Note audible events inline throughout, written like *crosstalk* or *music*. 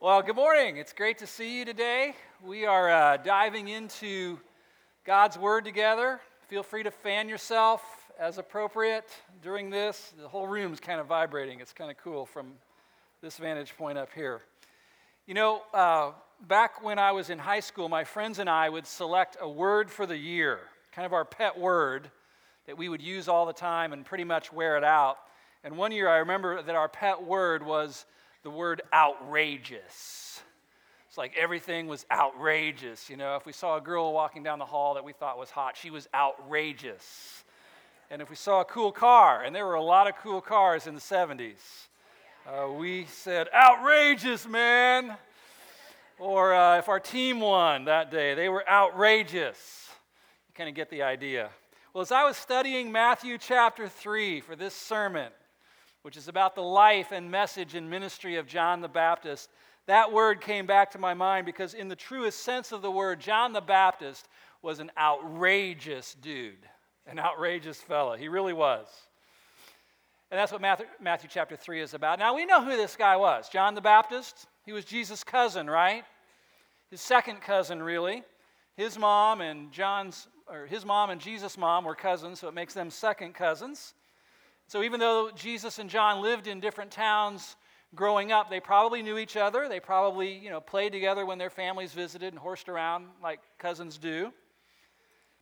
Well, good morning. It's great to see you today. We are uh, diving into God's Word together. Feel free to fan yourself as appropriate during this. The whole room is kind of vibrating. It's kind of cool from this vantage point up here. You know, uh, back when I was in high school, my friends and I would select a word for the year, kind of our pet word that we would use all the time and pretty much wear it out. And one year I remember that our pet word was the word outrageous. It's like everything was outrageous. You know, if we saw a girl walking down the hall that we thought was hot, she was outrageous. And if we saw a cool car, and there were a lot of cool cars in the 70s, uh, we said, outrageous, man. Or uh, if our team won that day, they were outrageous. You kind of get the idea. Well, as I was studying Matthew chapter 3 for this sermon, which is about the life and message and ministry of John the Baptist, that word came back to my mind because, in the truest sense of the word, John the Baptist was an outrageous dude, an outrageous fella. He really was. And that's what Matthew, Matthew, chapter 3 is about. Now, we know who this guy was John the Baptist. He was Jesus' cousin, right? His second cousin, really. His mom and John's, or his mom and Jesus' mom were cousins, so it makes them second cousins. So even though Jesus and John lived in different towns growing up, they probably knew each other. They probably, you know, played together when their families visited and horsed around like cousins do.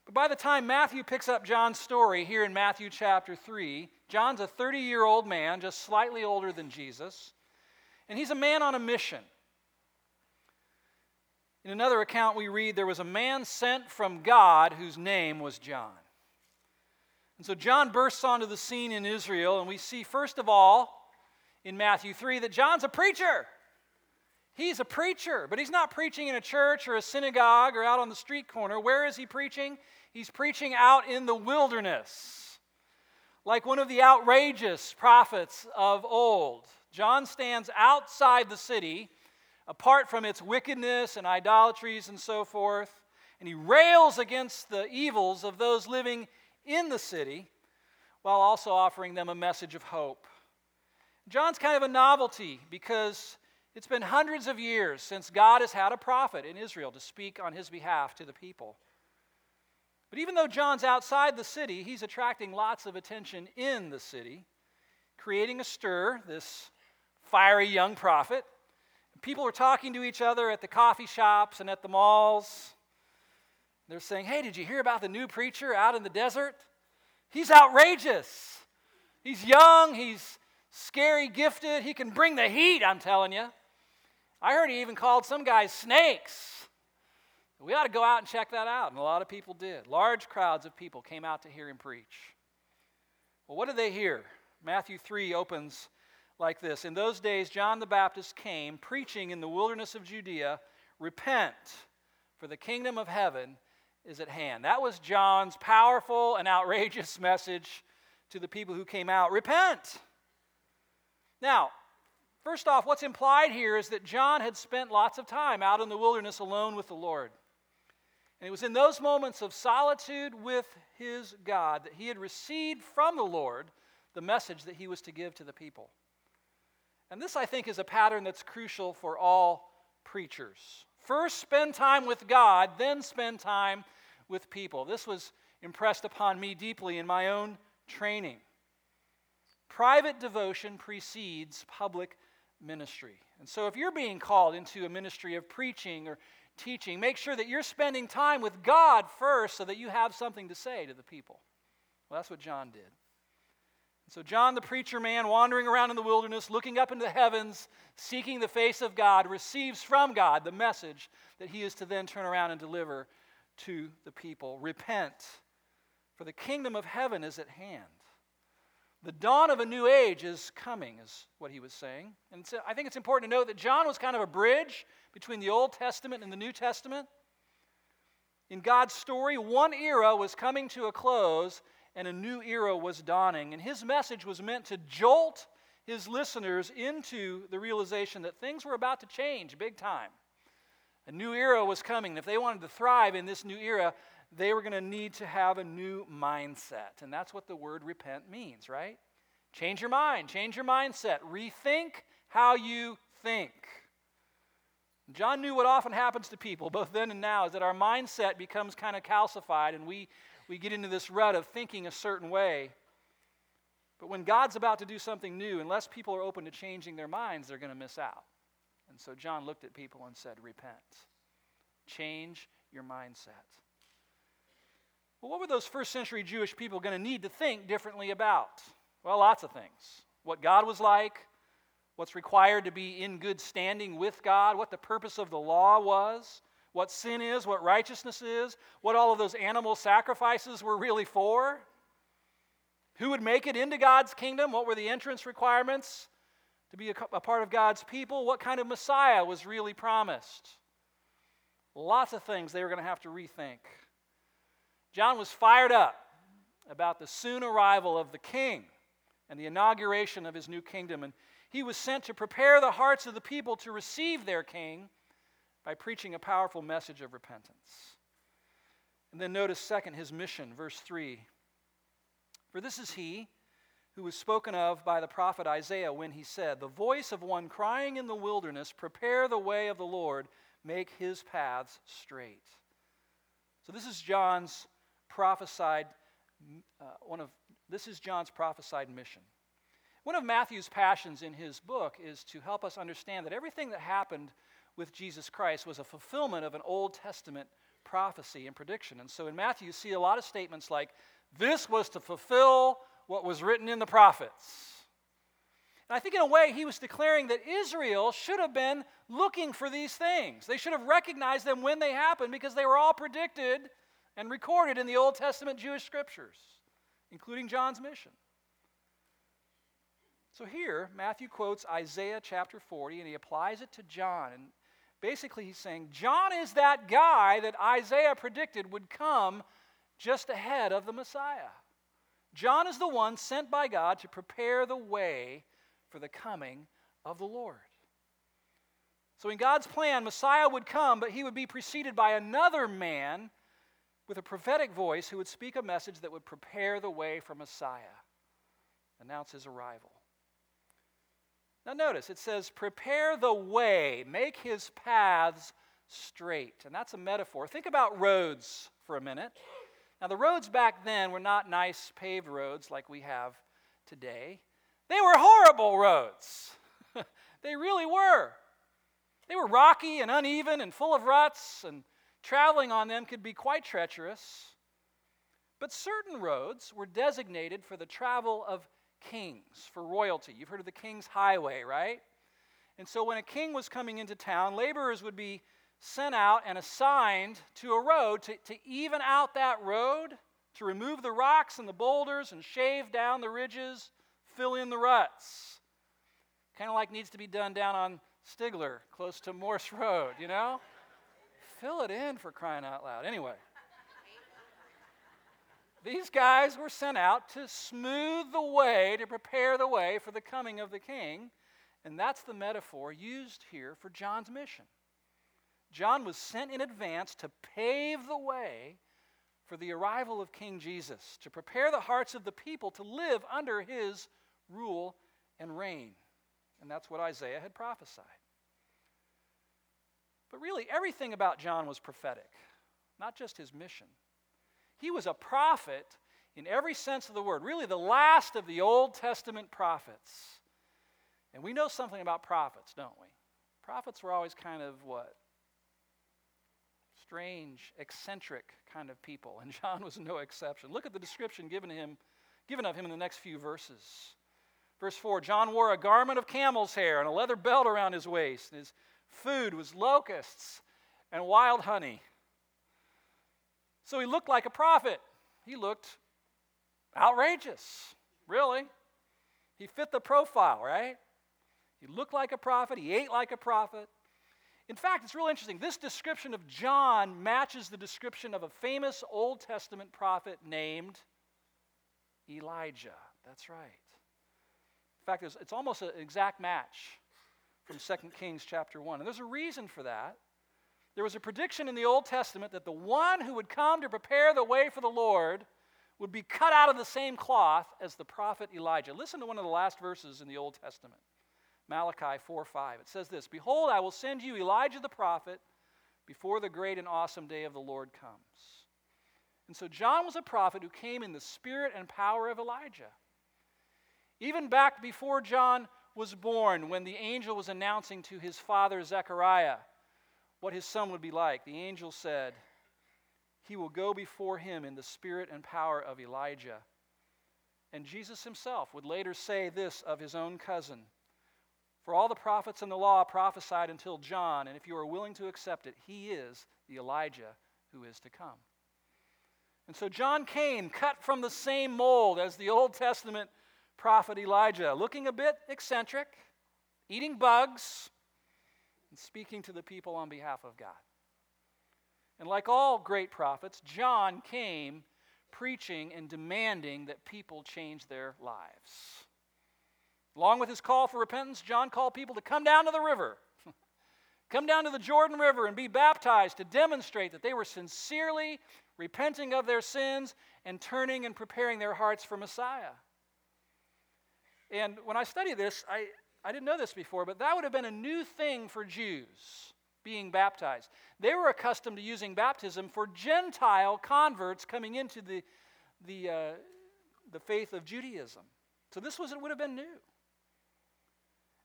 But by the time Matthew picks up John's story here in Matthew chapter 3, John's a 30 year old man, just slightly older than Jesus, and he's a man on a mission. In another account, we read there was a man sent from God whose name was John. And so John bursts onto the scene in Israel, and we see, first of all, in Matthew 3, that John's a preacher. He's a preacher, but he's not preaching in a church or a synagogue or out on the street corner. Where is he preaching? He's preaching out in the wilderness, like one of the outrageous prophets of old. John stands outside the city, apart from its wickedness and idolatries and so forth, and he rails against the evils of those living in the city while also offering them a message of hope. John's kind of a novelty because it's been hundreds of years since God has had a prophet in Israel to speak on his behalf to the people. But even though John's outside the city, he's attracting lots of attention in the city, creating a stir, this fiery young prophet. People are talking to each other at the coffee shops and at the malls. They're saying, Hey, did you hear about the new preacher out in the desert? He's outrageous. He's young, he's scary gifted, he can bring the heat, I'm telling you. I heard he even called some guys snakes. We ought to go out and check that out, and a lot of people did. Large crowds of people came out to hear him preach. Well, what did they hear? Matthew 3 opens like this In those days, John the Baptist came preaching in the wilderness of Judea, Repent, for the kingdom of heaven is at hand. That was John's powerful and outrageous *laughs* message to the people who came out repent. Now, first off, what's implied here is that John had spent lots of time out in the wilderness alone with the Lord. And it was in those moments of solitude with his God that he had received from the Lord the message that he was to give to the people. And this, I think, is a pattern that's crucial for all preachers. First, spend time with God, then spend time with people. This was impressed upon me deeply in my own training. Private devotion precedes public ministry. And so, if you're being called into a ministry of preaching or teaching, make sure that you're spending time with God first so that you have something to say to the people. Well, that's what John did. So, John, the preacher man, wandering around in the wilderness, looking up into the heavens, seeking the face of God, receives from God the message that he is to then turn around and deliver to the people Repent, for the kingdom of heaven is at hand. The dawn of a new age is coming, is what he was saying. And I think it's important to note that John was kind of a bridge between the Old Testament and the New Testament. In God's story, one era was coming to a close and a new era was dawning. And his message was meant to jolt his listeners into the realization that things were about to change big time. A new era was coming. If they wanted to thrive in this new era, they were going to need to have a new mindset. And that's what the word repent means, right? Change your mind, change your mindset, rethink how you think. John knew what often happens to people, both then and now, is that our mindset becomes kind of calcified and we, we get into this rut of thinking a certain way. But when God's about to do something new, unless people are open to changing their minds, they're going to miss out. And so John looked at people and said, Repent. Change your mindset. Well, what were those first century Jewish people going to need to think differently about? Well, lots of things. What God was like, what's required to be in good standing with God, what the purpose of the law was, what sin is, what righteousness is, what all of those animal sacrifices were really for, who would make it into God's kingdom, what were the entrance requirements to be a, a part of God's people, what kind of Messiah was really promised. Lots of things they were going to have to rethink. John was fired up about the soon arrival of the king and the inauguration of his new kingdom. And he was sent to prepare the hearts of the people to receive their king by preaching a powerful message of repentance. And then notice, second, his mission, verse 3. For this is he who was spoken of by the prophet Isaiah when he said, The voice of one crying in the wilderness, Prepare the way of the Lord, make his paths straight. So this is John's prophesied, uh, one of, this is John's prophesied mission. One of Matthew's passions in his book is to help us understand that everything that happened with Jesus Christ was a fulfillment of an Old Testament prophecy and prediction. And so in Matthew, you see a lot of statements like, this was to fulfill what was written in the prophets. And I think, in a way, he was declaring that Israel should have been looking for these things. They should have recognized them when they happened because they were all predicted and recorded in the Old Testament Jewish scriptures, including John's mission. So here, Matthew quotes Isaiah chapter 40 and he applies it to John. And basically, he's saying, John is that guy that Isaiah predicted would come just ahead of the Messiah. John is the one sent by God to prepare the way for the coming of the Lord. So, in God's plan, Messiah would come, but he would be preceded by another man with a prophetic voice who would speak a message that would prepare the way for Messiah, announce his arrival. Now, notice it says, prepare the way, make his paths straight. And that's a metaphor. Think about roads for a minute. Now, the roads back then were not nice paved roads like we have today, they were horrible roads. *laughs* they really were. They were rocky and uneven and full of ruts, and traveling on them could be quite treacherous. But certain roads were designated for the travel of kings, for royalty. You've heard of the king's highway, right? And so when a king was coming into town, laborers would be sent out and assigned to a road to, to even out that road, to remove the rocks and the boulders and shave down the ridges, fill in the ruts. Kind of like needs to be done down on Stygler, close to Morse Road, you know? fill it in for crying out loud. Anyway. These guys were sent out to smooth the way, to prepare the way for the coming of the king. And that's the metaphor used here for John's mission. John was sent in advance to pave the way for the arrival of King Jesus, to prepare the hearts of the people to live under his rule and reign. And that's what Isaiah had prophesied. But really, everything about John was prophetic, not just his mission. He was a prophet in every sense of the word, really the last of the Old Testament prophets. And we know something about prophets, don't we? Prophets were always kind of what? Strange, eccentric kind of people, and *laughs* John was no exception. Look at the description given him, given of him in the next few verses. Verse 4 John wore a garment of camel's hair and a leather belt around his waist, and his food was locusts and wild honey. So he looked like a prophet. He looked outrageous, really. He fit the profile, right? He looked like a prophet, he ate like a prophet. In fact, it's real interesting. This description of John matches the description of a famous Old Testament prophet named Elijah. That's right. In fact, it's, almost an exact match from 2 Kings chapter 1. And there's a reason for that. There was a prediction in the Old Testament that the one who would come to prepare the way for the Lord would be cut out of the same cloth as the prophet Elijah. Listen to one of the last verses in the Old Testament Malachi 4 5. It says this Behold, I will send you Elijah the prophet before the great and awesome day of the Lord comes. And so John was a prophet who came in the spirit and power of Elijah. Even back before John was born, when the angel was announcing to his father Zechariah what his son would be like, the angel said, He will go before him in the spirit and power of Elijah. And Jesus himself would later say this of his own cousin For all the prophets and the law prophesied until John, and if you are willing to accept it, he is the Elijah who is to come. And so John came, cut from the same mold as the Old Testament prophet Elijah, looking a bit eccentric, eating bugs, and speaking to the people on behalf of God. And like all great prophets, John came preaching and demanding that people change their lives. Along with his call for repentance, John called people to come down to the river, *laughs* come down to the Jordan River and be baptized to demonstrate that they were sincerely repenting of their sins and turning and preparing their hearts for Messiah. And when I study this, I, I didn't know this before, but that would have been a new thing for Jews being baptized. They were accustomed to using baptism for Gentile converts coming into the, the, uh, the faith of Judaism. So this was, it would have been new.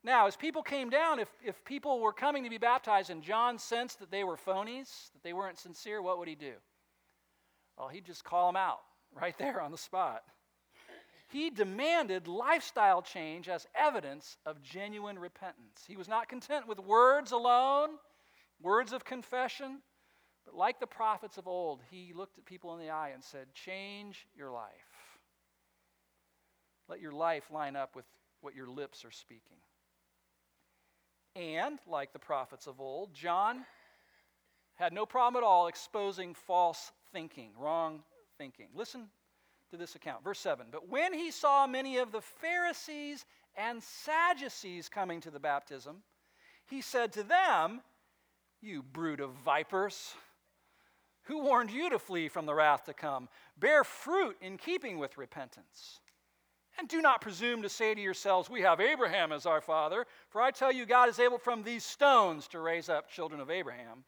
Now, as people came down, if, if people were coming to be baptized and John sensed that they were phonies, that they weren't sincere, what would he do? Well, he'd just call them out *laughs* right there on the spot. He demanded lifestyle change as evidence of genuine repentance. He was not content with words alone, words of confession, but like the prophets of old, he looked at people in the eye and said, Change your life. Let your life line up with what your lips are speaking. And, like the prophets of old, John had no problem at all exposing false thinking, wrong thinking. Listen to this account. Verse 7 But when he saw many of the Pharisees and Sadducees coming to the baptism, he said to them, You brood of vipers, who warned you to flee from the wrath to come? Bear fruit in keeping with repentance. And do not presume to say to yourselves, We have Abraham as our father, for I tell you, God is able from these stones to raise up children of Abraham.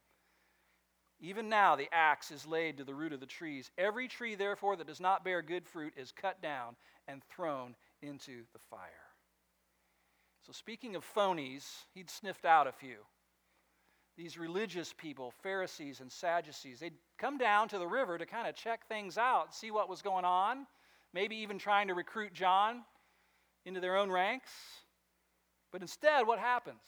Even now, the axe is laid to the root of the trees. Every tree, therefore, that does not bear good fruit is cut down and thrown into the fire. So, speaking of phonies, he'd sniffed out a few. These religious people, Pharisees and Sadducees, they'd come down to the river to kind of check things out, see what was going on, maybe even trying to recruit John into their own ranks. But instead, what happens?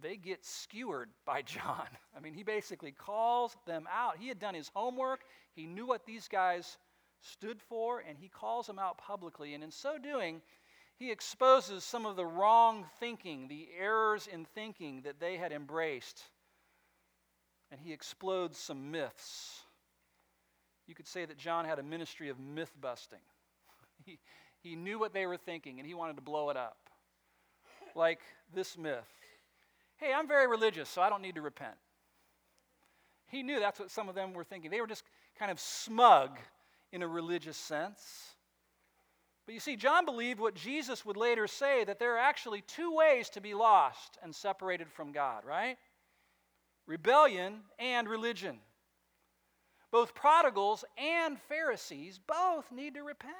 they get skewered by John. *laughs* I mean, he basically calls them out. He had done his homework, he knew what these guys stood for, and he calls them out publicly. And in so doing, he exposes some of the wrong thinking, the errors in thinking that they had embraced. And he explodes some myths. You could say that John had a ministry of myth busting. *laughs* He, he knew what they were thinking and he wanted to blow it up. Like this myth hey, I'm very religious, so I don't need to repent. He knew that's what some of them were thinking. They were just kind of smug in a religious sense. But you see, John believed what Jesus would later say that there are actually two ways to be lost and separated from God, right? Rebellion and religion. Both prodigals and Pharisees both need to repent.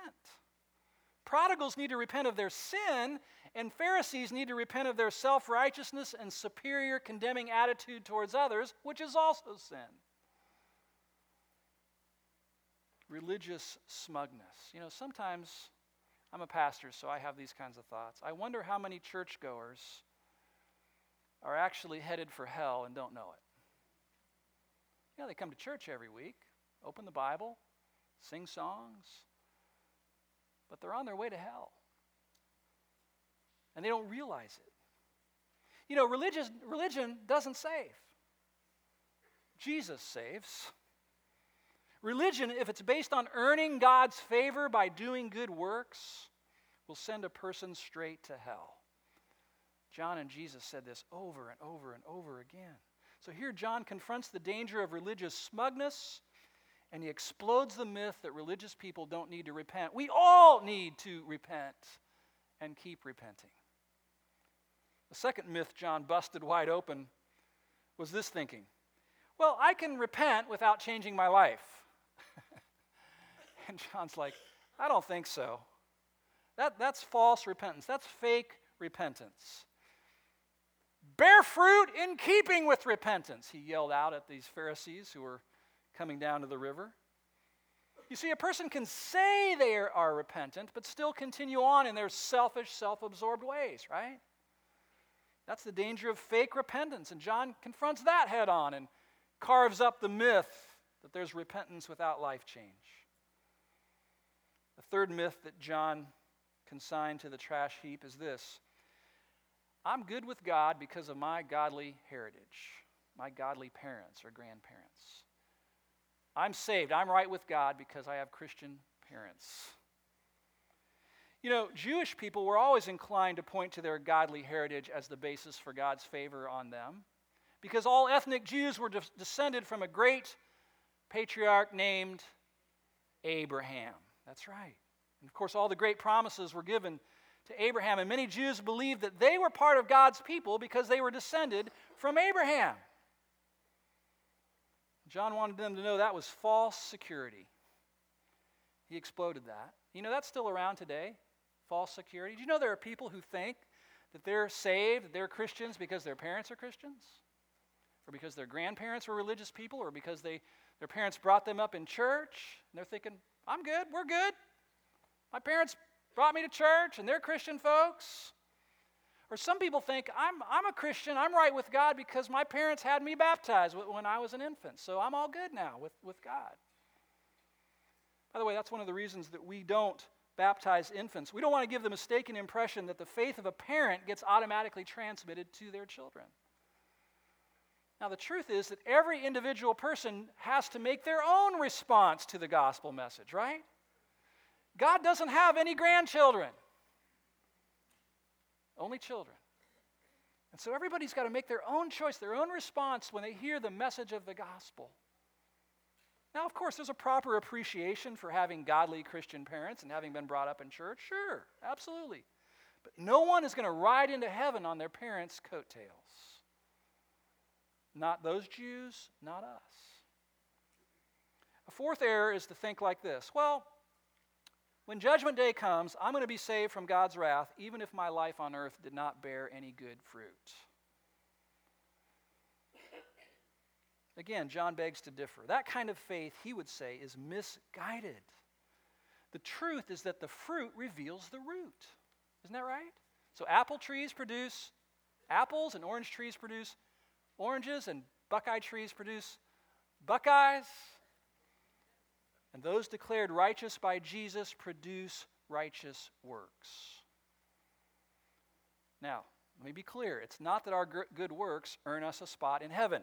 Prodigals need to repent of their sin and Pharisees need to repent of their self righteousness and superior condemning attitude towards others, which is also sin. Religious smugness. You know, sometimes I'm a pastor, so I have these kinds of thoughts. I wonder how many churchgoers are actually headed for hell and don't know it. You know, they come to church every week, open the Bible, sing songs, but they're on their way to hell and they don't realize it. You know, religious, religion doesn't save, Jesus saves. Religion, if it's based on earning God's favor by doing good works, will send a person straight to hell. John and Jesus said this over and over and over again. So here John confronts the danger of religious smugness and he explodes the myth that religious people don't need to repent. We all need to repent and keep repenting. The second myth John busted wide open was this thinking well, I can repent without changing my life. *laughs* and John's like, I don't think so. That, that's false repentance. That's fake repentance. Bear fruit in keeping with repentance, he yelled out at these Pharisees who were coming down to the river. You see, a person can say they are repentant, but still continue on in their selfish, self absorbed ways, right? That's the danger of fake repentance. And John confronts that head on and carves up the myth that there's repentance without life change. The third myth that John consigned to the trash heap is this I'm good with God because of my godly heritage, my godly parents or grandparents. I'm saved. I'm right with God because I have Christian parents. You know, Jewish people were always inclined to point to their godly heritage as the basis for God's favor on them because all ethnic Jews were de- descended from a great patriarch named Abraham. That's right. And of course, all the great promises were given to Abraham, and many Jews believed that they were part of God's people because they were descended from Abraham. John wanted them to know that was false security. He exploded that. You know, that's still around today false security. Do you know there are people who think that they're saved, that they're Christians because their parents are Christians? Or because their grandparents were religious people, or because they, their parents brought them up in church, and they're thinking, I'm good, we're good. My parents brought me to church, and they're Christian folks. Or some people think, I'm, I'm a Christian, I'm right with God because my parents had me baptized when I was an infant, so I'm all good now with, with God. By the way, that's one of the reasons that we don't baptize infants. We don't want to give the mistaken impression that the faith of a parent gets automatically transmitted to their children. Now, the truth is that every individual person has to make their own response to the gospel message, right? God doesn't have any grandchildren, only children. And so everybody's got to make their own choice, their own response when they hear the message of the gospel. Now, of course, there's a proper appreciation for having godly Christian parents and having been brought up in church. Sure, absolutely. But no one is going to ride into heaven on their parents' coattails. Not those Jews, not us. A fourth error is to think like this well, when judgment day comes, I'm going to be saved from God's wrath, even if my life on earth did not bear any good fruit. Again, John begs to differ. That kind of faith, he would say, is misguided. The truth is that the fruit reveals the root. Isn't that right? So, apple trees produce apples, and orange trees produce oranges, and buckeye trees produce buckeyes. And those declared righteous by Jesus produce righteous works. Now, let me be clear. It's not that our good works earn us a spot in heaven.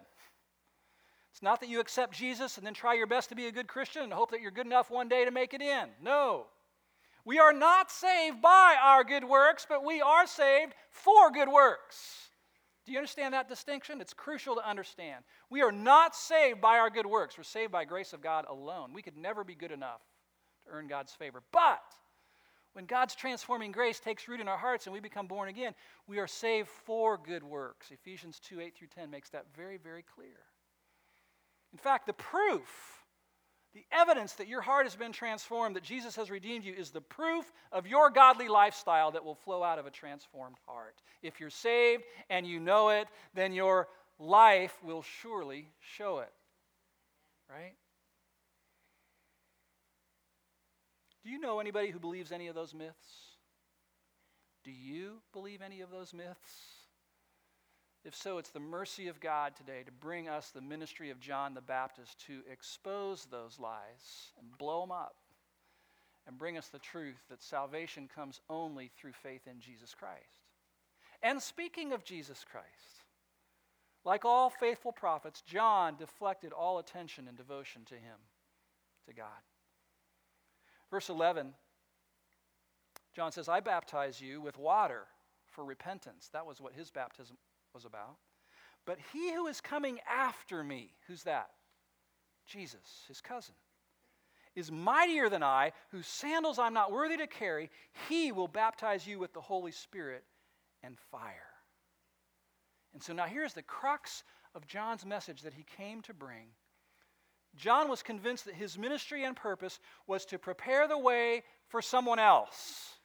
It's not that you accept Jesus and then try your best to be a good Christian and hope that you're good enough one day to make it in. No. We are not saved by our good works, but we are saved for good works. Do you understand that distinction? It's crucial to understand. We are not saved by our good works. We're saved by grace of God alone. We could never be good enough to earn God's favor. But when God's transforming grace takes root in our hearts and we become born again, we are saved for good works. Ephesians 2 8 through 10 makes that very, very clear. In fact, the proof the evidence that your heart has been transformed, that Jesus has redeemed you, is the proof of your godly lifestyle that will flow out of a transformed heart. If you're saved and you know it, then your life will surely show it. Right? Do you know anybody who believes any of those myths? Do you believe any of those myths? If so, it's the mercy of God today to bring us the ministry of John the Baptist to expose those lies and blow them up and bring us the truth that salvation comes only through faith in Jesus Christ. And speaking of Jesus Christ, like all faithful prophets, John deflected all attention and devotion to him, to God. Verse 11, John says, I baptize you with water for repentance. That was what his baptism was about. But he who is coming after me, who's that? Jesus, his cousin, is mightier than I, whose sandals I'm not worthy to carry. He will baptize you with the Holy Spirit and fire. And so now here's the crux of John's message that he came to bring. John was convinced that his ministry and purpose was to prepare the way for someone else.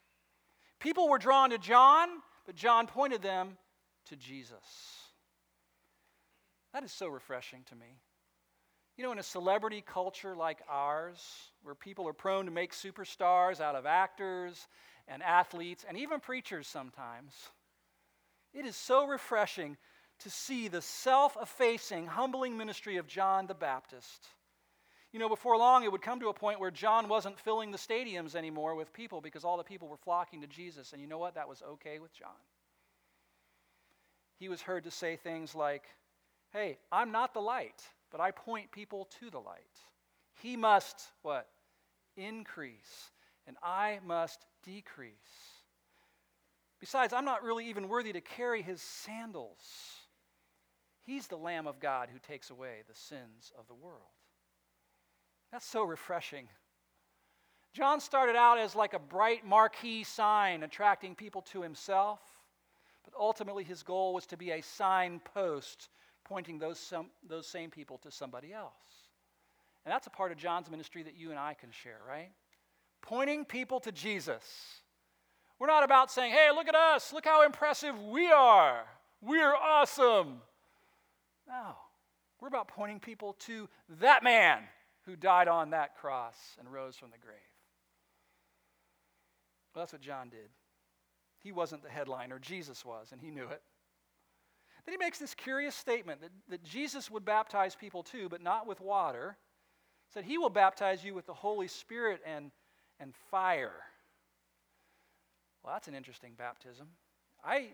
People were drawn to John, but John pointed them to Jesus. That is so refreshing to me. You know, in a celebrity culture like ours, where people are prone to make superstars out of actors and athletes and even preachers sometimes, it is so refreshing to see the self effacing, humbling ministry of John the Baptist. You know, before long, it would come to a point where John wasn't filling the stadiums anymore with people because all the people were flocking to Jesus. And you know what? That was okay with John. He was heard to say things like, Hey, I'm not the light, but I point people to the light. He must, what? Increase, and I must decrease. Besides, I'm not really even worthy to carry his sandals. He's the Lamb of God who takes away the sins of the world. That's so refreshing. John started out as like a bright marquee sign attracting people to himself, but ultimately his goal was to be a signpost pointing those, some, those same people to somebody else. And that's a part of John's ministry that you and I can share, right? Pointing people to Jesus. We're not about saying, hey, look at us, look how impressive we are. We're awesome. No, we're about pointing people to that man who died on that cross and rose from the grave. Well, that's what John did. He wasn't the headliner, Jesus was, and he knew it. Then he makes this curious statement that, that Jesus would baptize people too, but not with water. He said he will baptize you with the Holy Spirit and, and fire. Well, that's an interesting baptism. I,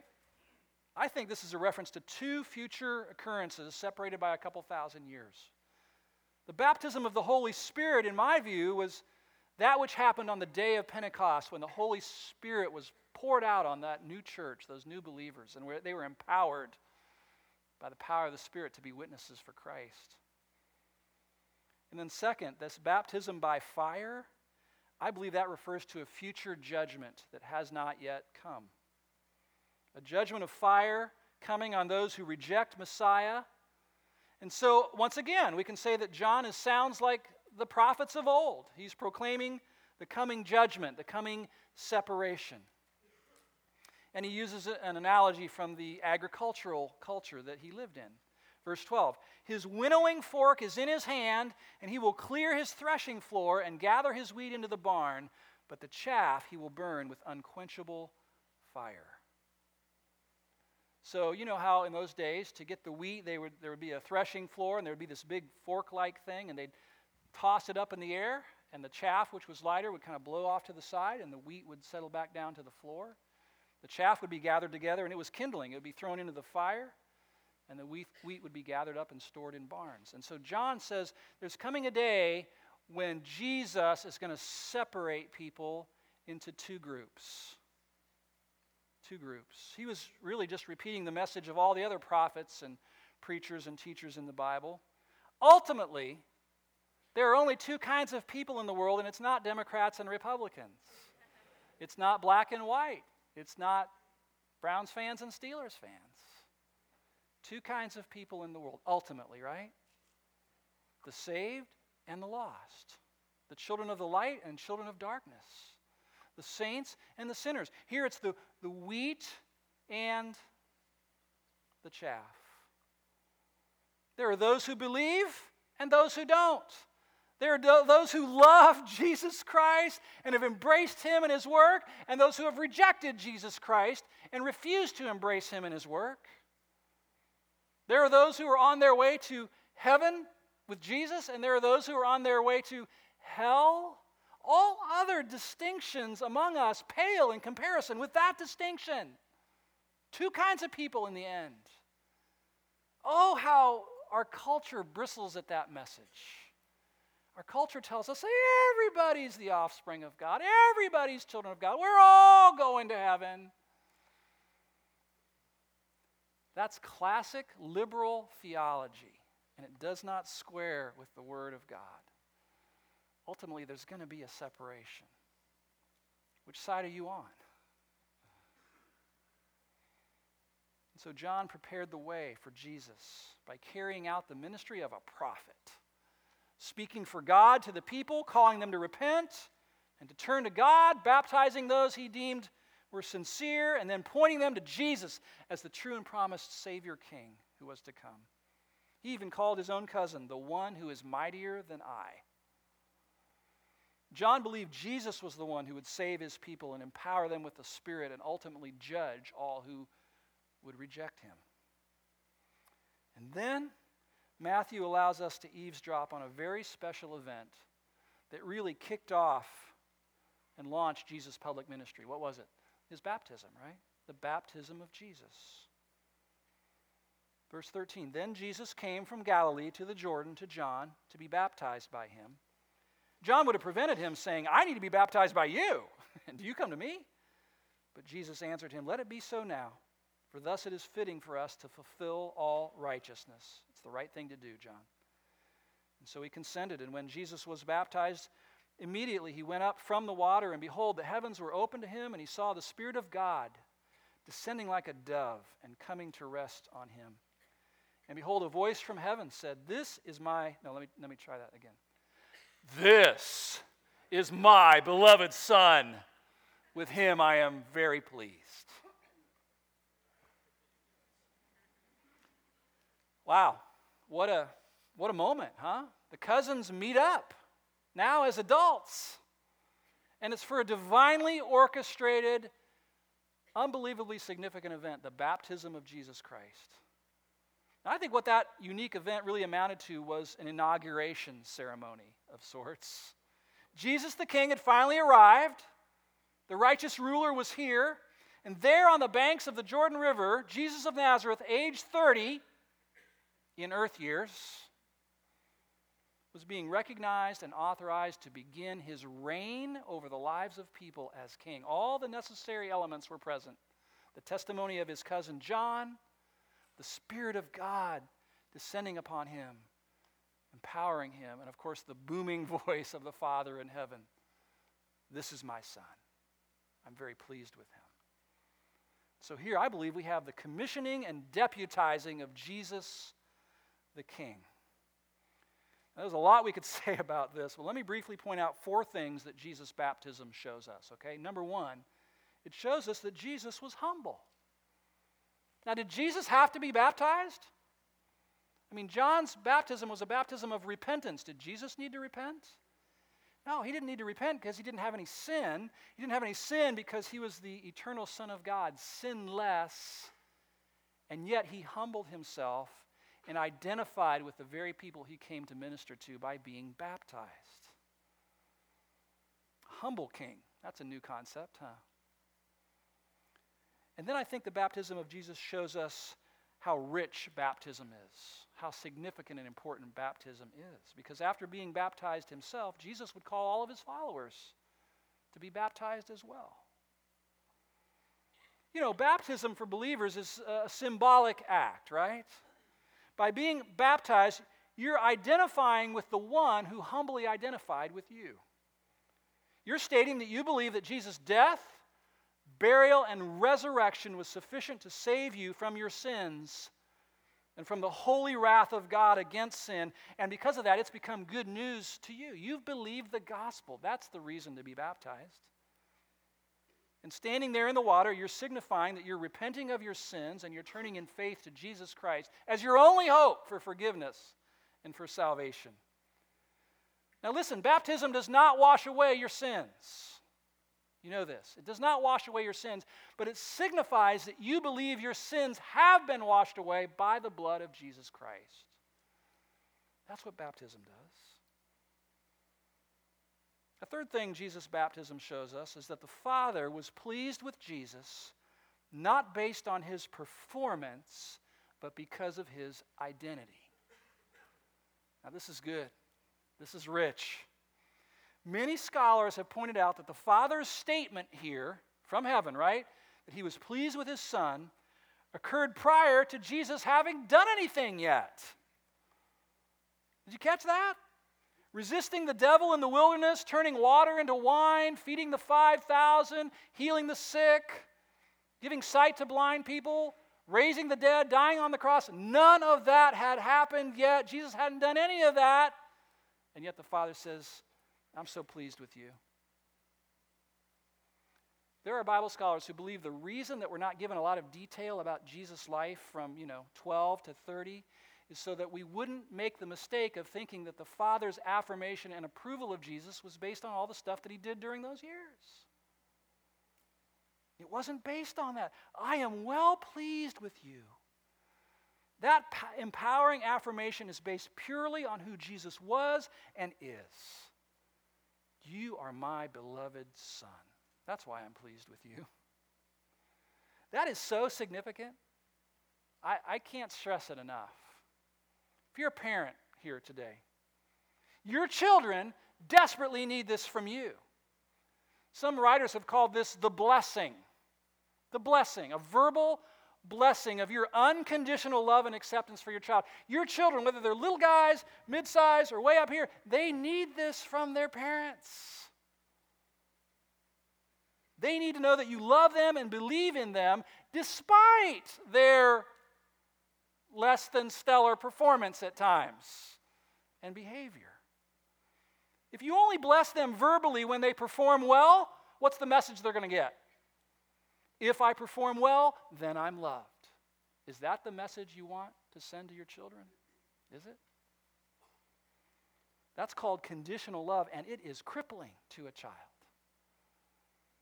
I think this is a reference to two future occurrences separated by a couple thousand years. The baptism of the Holy Spirit, in my view, was that which happened on the day of Pentecost when the Holy Spirit was poured out on that new church, those new believers, and where they were empowered by the power of the Spirit to be witnesses for Christ. And then, second, this baptism by fire, I believe that refers to a future judgment that has not yet come. A judgment of fire coming on those who reject Messiah. And so, once again, we can say that John is, sounds like the prophets of old. He's proclaiming the coming judgment, the coming separation. And he uses an analogy from the agricultural culture that he lived in. Verse 12 His winnowing fork is in his hand, and he will clear his threshing floor and gather his wheat into the barn, but the chaff he will burn with unquenchable fire. So, you know how in those days, to get the wheat, they would, there would be a threshing floor, and there would be this big fork like thing, and they'd toss it up in the air, and the chaff, which was lighter, would kind of blow off to the side, and the wheat would settle back down to the floor. The chaff would be gathered together and it was kindling. It would be thrown into the fire, and the wheat, would be gathered up and stored in barns. And so John says there's coming a day when Jesus is going to separate people into two groups. Two groups. He was really just repeating the message of all the other prophets and preachers and teachers in the Bible. Ultimately, there are only two kinds of people in the world, and it's not Democrats and Republicans. It's not black and white. It's not Browns fans and Steelers fans. Two kinds of people in the world, ultimately, right? The saved and the lost. The children of the light and children of darkness. The saints and the sinners. Here it's the, the wheat and the chaff. There are those who believe and those who don't. There are those who love Jesus Christ and have embraced him and his work, and those who have rejected Jesus Christ and refused to embrace him and his work. There are those who are on their way to heaven with Jesus, and there are those who are on their way to hell. All other distinctions among us pale in comparison with that distinction. Two kinds of people in the end. Oh, how our culture bristles at that message. Our culture tells us everybody's the offspring of God, everybody's children of God. We're all going to heaven. That's classic liberal theology, and it does not square with the Word of God. Ultimately, there's going to be a separation. Which side are you on? so John prepared the way for Jesus by carrying out the ministry of a prophet, speaking for God to the people, calling them to repent and to turn to God, baptizing those he deemed were sincere, and then pointing them to Jesus as the true and promised Savior King who was to come. He even called his own cousin the one who is mightier than I. John believed Jesus was the one who would save his people and empower them with the Spirit and ultimately judge all who would reject him. And then Matthew allows us to eavesdrop on a very special event that really kicked off and launched Jesus' public ministry. What was it? His baptism, right? The baptism of Jesus. Verse 13 Then Jesus came from Galilee to the Jordan to John to be baptized by him. John would have prevented him, saying, I need to be baptized by you. And *laughs* do you come to me? But Jesus answered him, Let it be so now, for thus it is fitting for us to fulfill all righteousness. The right thing to do, John. And so he consented. And when Jesus was baptized, immediately he went up from the water, and behold, the heavens were opened to him, and he saw the Spirit of God descending like a dove and coming to rest on him. And behold, a voice from heaven said, This is my. No, let me, let me try that again. This is my beloved Son. With him I am very pleased. Wow, what a, what a moment, huh? The cousins meet up now as adults. And it's for a divinely orchestrated, unbelievably significant event the baptism of Jesus Christ. Now, I think what that unique event really amounted to was an inauguration ceremony of sorts. Jesus the King had finally arrived. The righteous ruler was here. And there on the banks of the Jordan River, Jesus of Nazareth, age 30 in earth years, was being recognized and authorized to begin his reign over the lives of people as king. All the necessary elements were present the testimony of his cousin John the Spirit of God descending upon him, empowering him, and of course, the booming *laughs* voice of the Father in heaven This is my Son. I'm very pleased with him. So here, I believe we have the commissioning and deputizing of Jesus the King. Now, there's a lot we could *laughs* say about this, but let me briefly point out four things that Jesus' baptism shows us, okay? Number one, it shows us that Jesus was humble. Now, did Jesus have to be baptized? I mean, John's baptism was a baptism of repentance. Did Jesus need to repent? No, he didn't need to repent because he didn't have any sin. He didn't have any sin because he was the eternal Son of God, sinless. And yet he humbled himself and identified with the very people he came to minister to by being baptized. Humble king. That's a new concept, huh? And then I think the baptism of Jesus shows us how rich baptism is, how significant and important baptism is. Because after being baptized himself, Jesus would call all of his followers to be baptized as well. You know, baptism for believers is a symbolic act, right? By being baptized, you're identifying with the one who humbly identified with you. You're stating that you believe that Jesus' death, burial, and resurrection was sufficient to save you from your sins and from the holy wrath of God against sin. And because of that, it's become good news to you. You've believed the gospel. That's the reason to be baptized. And standing there in the water, you're signifying that you're repenting of your sins and you're turning in faith to Jesus Christ as your only hope for forgiveness and for salvation. Now, listen, baptism does not wash away your sins. You know this. It does not wash away your sins, but it signifies that you believe your sins have been washed away by the blood of Jesus Christ. That's what baptism does. A third thing Jesus' baptism shows us is that the Father was pleased with Jesus not based on his performance, but because of his identity. Now, this is good. This is rich. Many scholars have pointed out that the Father's statement here from heaven, right, that he was pleased with his Son, occurred prior to Jesus having done anything yet. Did you catch that? Resisting the devil in the wilderness, turning water into wine, feeding the 5,000, healing the sick, giving sight to blind people. raising the dead, dying on the cross. None of that had happened yet. Jesus hadn't done any of that. And yet the Father says, I'm so pleased with you. There are Bible scholars who believe the reason that we're not given a lot of detail about Jesus' life from, you know, 12 to 30 is so that we wouldn't make the mistake of thinking that the Father's affirmation and approval of Jesus was based on all the stuff that he did during those years. It wasn't based on that. I am well pleased with you. That empowering affirmation is based purely on who Jesus was and is. You are my beloved Son. That's why I'm pleased with you. *laughs* That is so significant. I, I can't stress it enough. If you're a parent here today, your children desperately need this from you. Some writers have called this the blessing. The blessing, a verbal blessing of your unconditional love and acceptance for your child. Your children, whether they're little guys, mid size, or way up here, they need this from their parents. They need to know that you love them and believe in them despite their less than stellar performance at times and behavior. If you only bless them verbally when they perform well, what's the message they're going to get? If I perform well, then I'm loved. Is that the message you want to send to your children? Is it? That's called conditional love, and it is crippling to a child.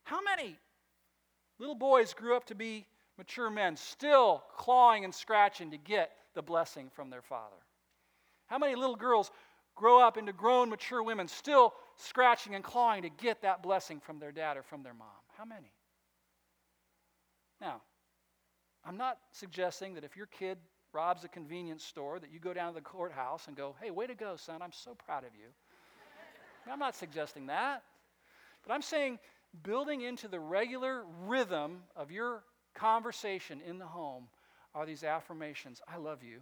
How many little boys grew up to be mature men, still clawing and scratching to get the blessing from their father? How many little girls grow up into grown, mature women, still scratching and clawing to get that blessing from their dad or from their mom? How many? Now, I'm not suggesting that if your kid robs a convenience store, that you go down to the courthouse and go, hey, way to go, son, I'm so proud of you. I'm not suggesting that. But I'm saying building into the regular rhythm of your conversation in the home are these affirmations I love you.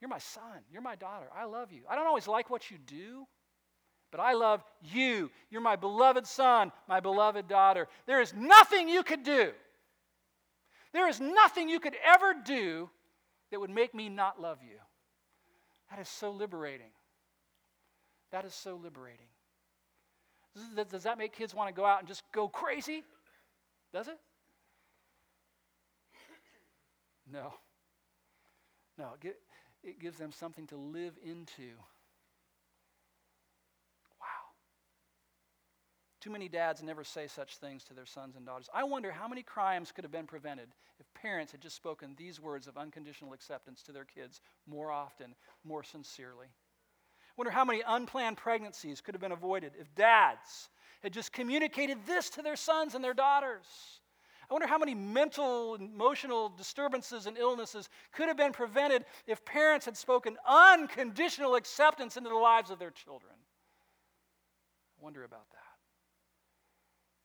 You're my son. You're my daughter. I love you. I don't always like what you do, but I love you. You're my beloved son, my beloved daughter. There is nothing you could do. There is nothing you could ever do that would make me not love you. That is so liberating. That is so liberating. Does that make kids want to go out and just go crazy? Does it? No. No, it gives them something to live into. Wow. Too many dads never say such things to their sons and daughters. I wonder how many crimes could have been prevented if parents had just spoken these words of unconditional acceptance to their kids more often, more sincerely. I Wonder how many unplanned pregnancies could have been avoided if dads had just communicated this to their sons and their daughters. I wonder how many mental, emotional disturbances and illnesses could have been prevented if parents had spoken unconditional acceptance into the lives of their children. I wonder about that.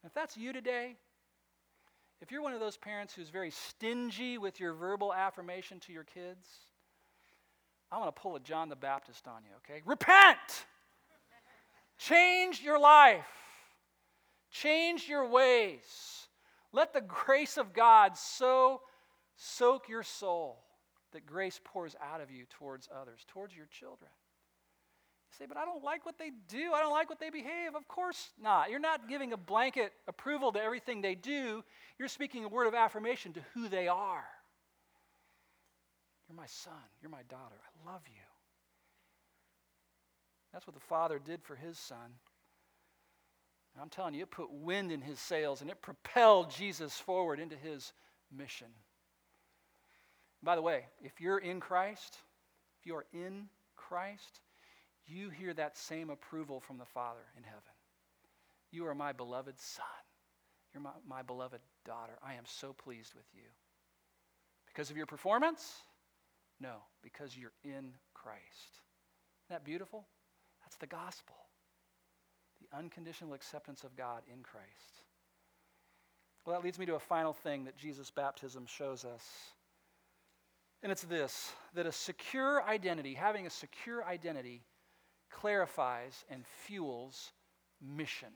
If that's you today, if you're one of those parents who's very stingy with your verbal affirmation to your kids, I want to pull a John the Baptist on you, okay? Repent! Change your life. Change your ways. Let the grace of God so soak your soul that grace pours out of you towards others, towards your children. You say, but I don't like what they do. I don't like what they behave. Of course not. You're not giving a blanket approval to everything they do. You're speaking a word of affirmation to who they are. You're my son. You're my daughter. I love you. That's what the Father did for his son. I'm telling you, it put wind in his sails and it propelled Jesus forward into his mission. By the way, if you're in Christ, if you are in Christ, you hear that same approval from the Father in heaven. You are my beloved son. You're my, my beloved daughter. I am so pleased with you. Because of your performance? No, because you're in Christ. Isn't that beautiful? That's the gospel. The unconditional acceptance of God in Christ. Well, that leads me to a final thing that Jesus' baptism shows us. And it's this that a secure identity, having a secure identity, clarifies and fuels mission.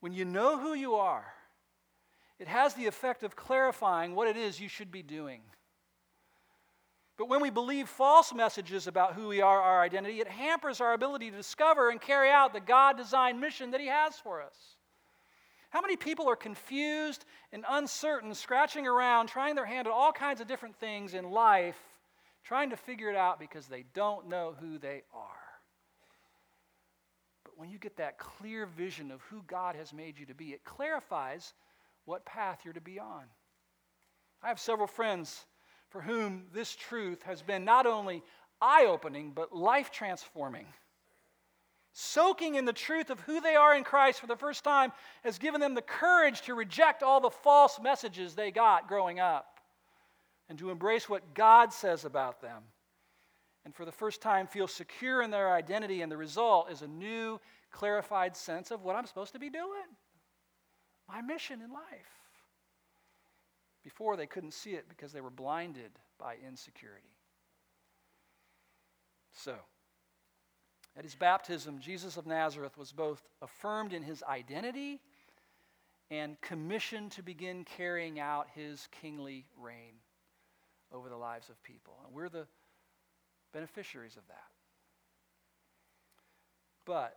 When you know who you are, it has the effect of clarifying what it is you should be doing. But when we believe false messages about who we are, our identity, it hampers our ability to discover and carry out the God designed mission that He has for us. How many people are confused and uncertain, scratching around, trying their hand at all kinds of different things in life, trying to figure it out because they don't know who they are? But when you get that clear vision of who God has made you to be, it clarifies what path you're to be on. I have several friends for whom this truth has been not only eye opening, but life transforming. Soaking in the truth of who they are in Christ for the first time has given them the courage to reject all the false messages they got growing up and to embrace what God says about them. And for the first time, feel secure in their identity, and the result is a new, clarified sense of what I'm supposed to be doing my mission in life. Before, they couldn't see it because they were blinded by insecurity. So, at his baptism, Jesus of Nazareth was both affirmed in his identity and commissioned to begin carrying out his kingly reign over the lives of people. And we're the beneficiaries of that. But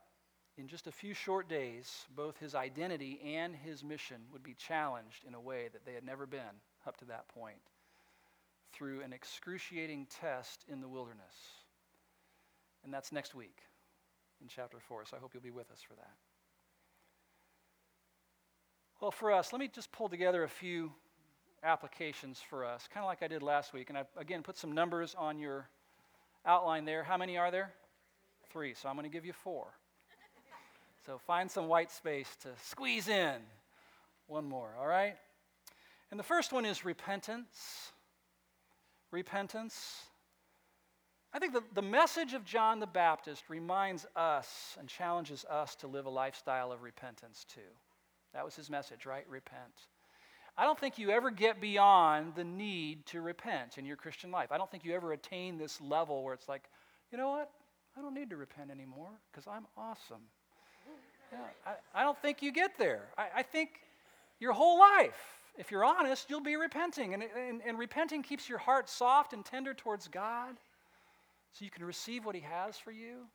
in just a few short days, both his identity and his mission would be challenged in a way that they had never been up to that point through an excruciating test in the wilderness. And that's next week in chapter 4, so I hope you'll be with us for that. Well, for us, let me just pull together a few applications for us, kind of like I did last week. And I, again, put some numbers on your outline there. How many are there? Three. So I'm going to give you four. So find some white space to squeeze in. One more, all right? And the first one is repentance. Repentance. I think the, the message of John the Baptist reminds us and challenges us to live a lifestyle of repentance too. That was his message, right? Repent. I don't think you ever get beyond the need to repent in your Christian life. I don't think you ever attain this level where it's like, you know what? I don't need to repent anymore because I'm awesome. I, I, don't think you get there. I, I, think your whole life, if you're honest, you'll be repenting. And, and, and repenting keeps your heart soft and tender towards God so you can receive what He has for you.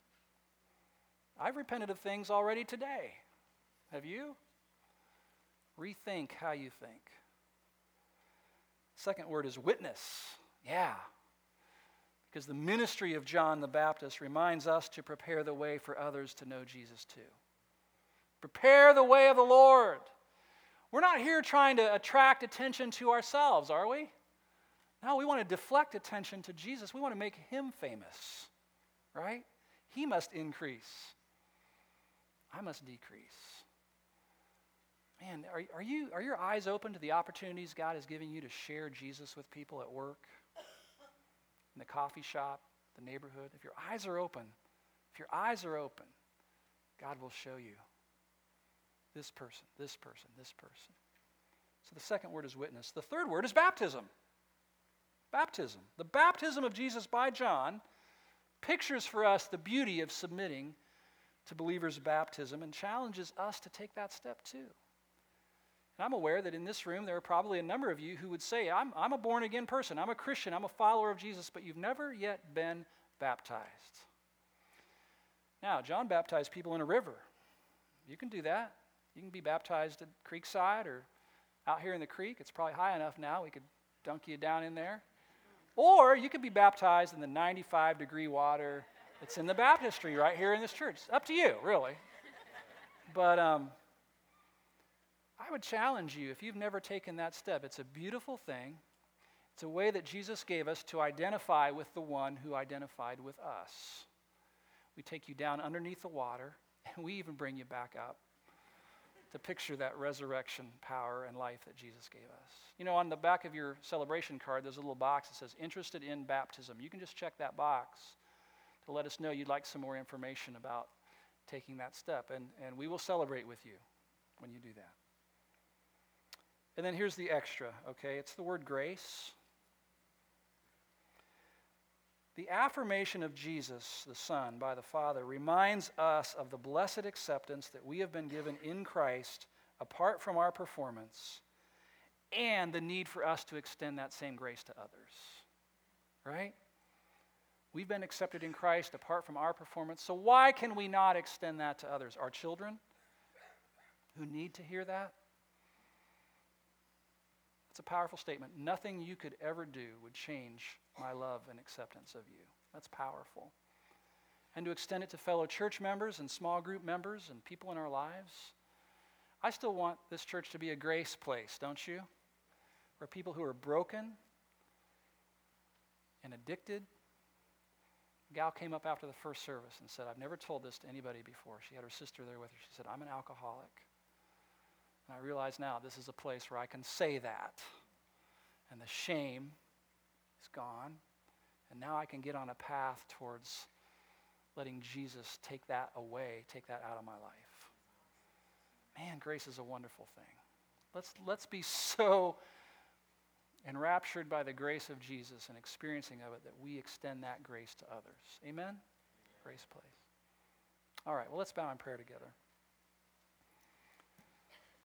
I've repented of things already today. Have you? Rethink how you think. Second word is witness. Yeah. Because the ministry of John the Baptist reminds us to prepare the way for others to know Jesus too. Prepare the way of the Lord. We're not here trying to attract attention to ourselves, are we? No, we want to deflect attention to Jesus. We want to make him famous, right? He must increase. I must decrease. Man, are, are, you, are your eyes open to the opportunities God is giving you to share Jesus with people at work, in the coffee shop, the neighborhood? If your eyes are open, if your eyes are open, God will show you this person, this person, this person. So the second word is witness. The third word is baptism. Baptism. The baptism of Jesus by John pictures for us the beauty of submitting to believers' baptism and challenges us to take that step too. And I'm aware that in this room there are probably a number of you who would say, I'm, I'm a born again person, I'm a Christian, I'm a follower of Jesus, but you've never yet been baptized. Now, John baptized people in a river. You can do that. You can be baptized at Creekside or out here in the creek. It's probably high enough now. We could dunk you down in there. Or you could be baptized in the 95 degree water that's in the baptistry right here in this church. Up to you, really. But um, I would challenge you if you've never taken that step. It's a beautiful thing. It's a way that Jesus gave us to identify with the one who identified with us. We take you down underneath the water, and we even bring you back up to picture that resurrection power and life that Jesus gave us. You know, on the back of your celebration card, there's a little box that says interested in baptism. You can just check that box to let us know you'd like some more information about taking that step. And, and we will celebrate with you when you do that. And then here's the extra, okay? It's the word grace. The affirmation of Jesus, the Son, by the Father, reminds us of the blessed acceptance that we have been given in Christ apart from our performance and the need for us to extend that same grace to others. Right? We've been accepted in Christ apart from our performance, so why can we not extend that to others? Our children who need to hear that? It's a powerful statement. Nothing you could ever do would change my love and acceptance of you. That's powerful. And to extend it to fellow church members and small group members and people in our lives. I still want this church to be a grace place, don't you? Where people who are broken and addicted. A gal came up after the first service and said, I've never told this to anybody before. She had her sister there with her. She said, I'm an alcoholic. And I realize now this is a place where I can say that. And the shame is gone. And now I can get on a path towards letting Jesus take that away, take that out of my life. Man, grace is a wonderful thing. Let's, let's be so enraptured by the grace of Jesus and experiencing of it that we extend that grace to others. Amen? Grace, place. All right, well, let's bow in prayer together.